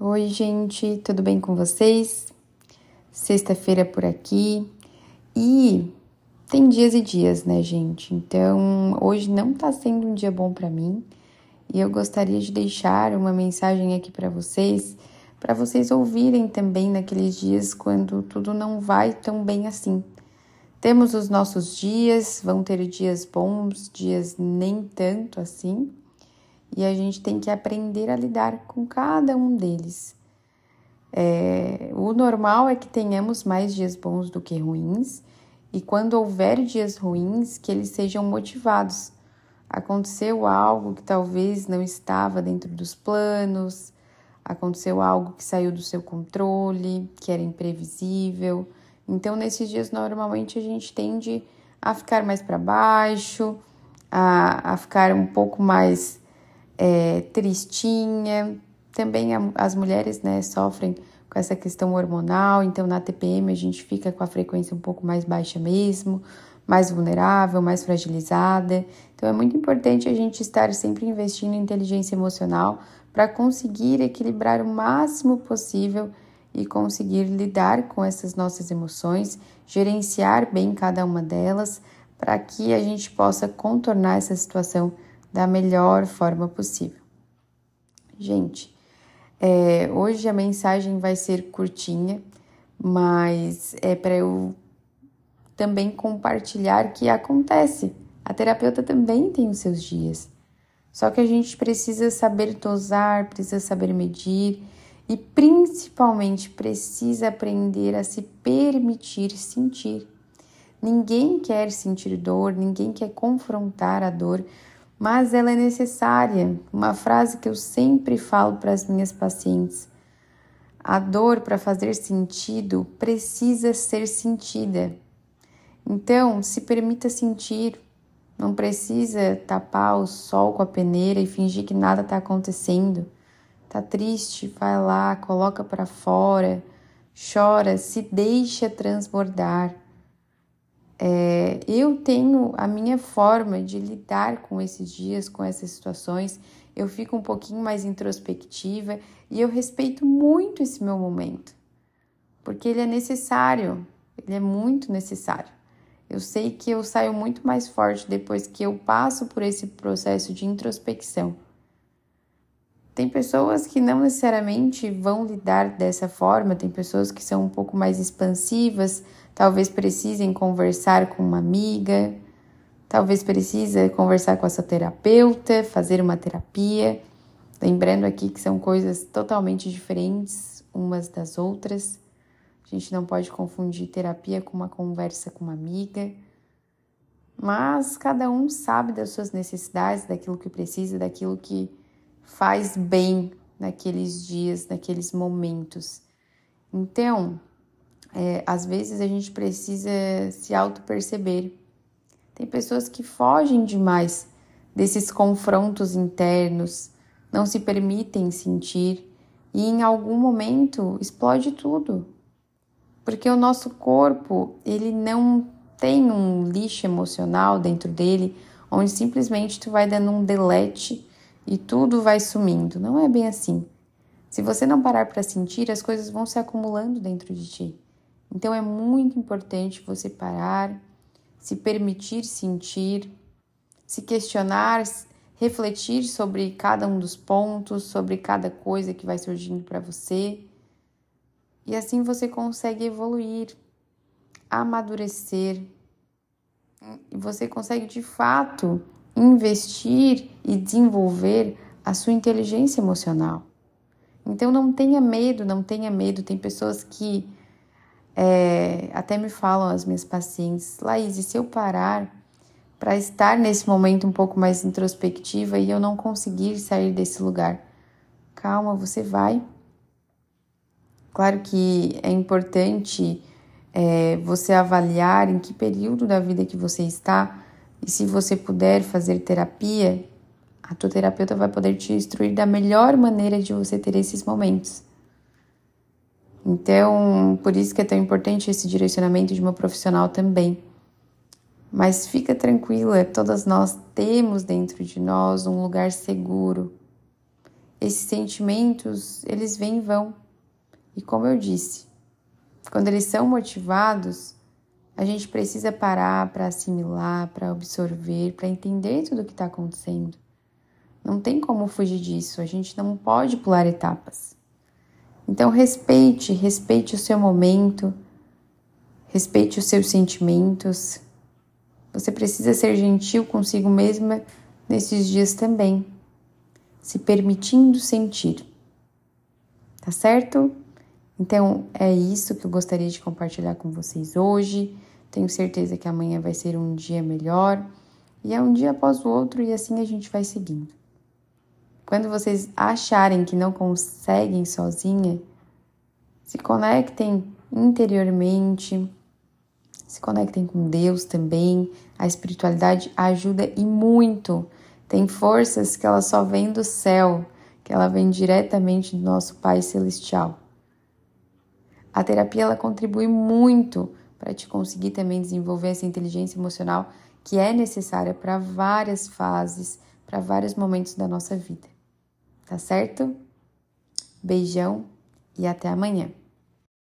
Oi, gente, tudo bem com vocês? Sexta-feira por aqui e tem dias e dias, né, gente? Então, hoje não tá sendo um dia bom para mim e eu gostaria de deixar uma mensagem aqui para vocês, para vocês ouvirem também naqueles dias quando tudo não vai tão bem assim. Temos os nossos dias, vão ter dias bons, dias nem tanto assim e a gente tem que aprender a lidar com cada um deles. É, o normal é que tenhamos mais dias bons do que ruins, e quando houver dias ruins, que eles sejam motivados. Aconteceu algo que talvez não estava dentro dos planos, aconteceu algo que saiu do seu controle, que era imprevisível. Então, nesses dias, normalmente a gente tende a ficar mais para baixo, a, a ficar um pouco mais é, tristinha. Também as mulheres né, sofrem com essa questão hormonal, então na TPM a gente fica com a frequência um pouco mais baixa mesmo, mais vulnerável, mais fragilizada. Então é muito importante a gente estar sempre investindo em inteligência emocional para conseguir equilibrar o máximo possível e conseguir lidar com essas nossas emoções, gerenciar bem cada uma delas, para que a gente possa contornar essa situação da melhor forma possível. Gente, é, hoje a mensagem vai ser curtinha, mas é para eu também compartilhar que acontece. A terapeuta também tem os seus dias. Só que a gente precisa saber dosar, precisa saber medir e principalmente precisa aprender a se permitir sentir. Ninguém quer sentir dor, ninguém quer confrontar a dor, mas ela é necessária. Uma frase que eu sempre falo para as minhas pacientes: a dor, para fazer sentido, precisa ser sentida. Então, se permita sentir. Não precisa tapar o sol com a peneira e fingir que nada está acontecendo. Tá triste? Vai lá, coloca para fora, chora, se deixa transbordar. É, eu tenho a minha forma de lidar com esses dias, com essas situações. Eu fico um pouquinho mais introspectiva e eu respeito muito esse meu momento, porque ele é necessário, ele é muito necessário. Eu sei que eu saio muito mais forte depois que eu passo por esse processo de introspecção. Tem pessoas que não necessariamente vão lidar dessa forma, tem pessoas que são um pouco mais expansivas, talvez precisem conversar com uma amiga, talvez precise conversar com a sua terapeuta, fazer uma terapia. Lembrando aqui que são coisas totalmente diferentes umas das outras. A gente não pode confundir terapia com uma conversa com uma amiga. Mas cada um sabe das suas necessidades, daquilo que precisa, daquilo que faz bem naqueles dias, naqueles momentos. Então, é, às vezes a gente precisa se auto-perceber. Tem pessoas que fogem demais desses confrontos internos, não se permitem sentir e em algum momento explode tudo. Porque o nosso corpo, ele não tem um lixo emocional dentro dele, onde simplesmente tu vai dando um delete e tudo vai sumindo. Não é bem assim. Se você não parar para sentir, as coisas vão se acumulando dentro de ti. Então é muito importante você parar, se permitir sentir, se questionar, refletir sobre cada um dos pontos, sobre cada coisa que vai surgindo para você. E assim você consegue evoluir, amadurecer. E você consegue de fato investir e desenvolver a sua inteligência emocional. Então não tenha medo, não tenha medo. Tem pessoas que é, até me falam as minhas pacientes, Laís, e se eu parar para estar nesse momento um pouco mais introspectiva e eu não conseguir sair desse lugar? Calma, você vai. Claro que é importante é, você avaliar em que período da vida que você está e se você puder fazer terapia, a tua terapeuta vai poder te instruir da melhor maneira de você ter esses momentos. Então, por isso que é tão importante esse direcionamento de uma profissional também. Mas fica tranquila, todas nós temos dentro de nós um lugar seguro. esses sentimentos, eles vêm e vão. E como eu disse, quando eles são motivados, a gente precisa parar para assimilar, para absorver, para entender tudo o que está acontecendo. Não tem como fugir disso, a gente não pode pular etapas. Então, respeite, respeite o seu momento, respeite os seus sentimentos. Você precisa ser gentil consigo mesma nesses dias também, se permitindo sentir. Tá certo? Então, é isso que eu gostaria de compartilhar com vocês hoje. Tenho certeza que amanhã vai ser um dia melhor e é um dia após o outro e assim a gente vai seguindo. Quando vocês acharem que não conseguem sozinha, se conectem interiormente, se conectem com Deus também. A espiritualidade ajuda e muito. Tem forças que ela só vem do céu, que ela vem diretamente do nosso Pai Celestial. A terapia ela contribui muito para te conseguir também desenvolver essa inteligência emocional que é necessária para várias fases, para vários momentos da nossa vida. Tá certo? Beijão e até amanhã.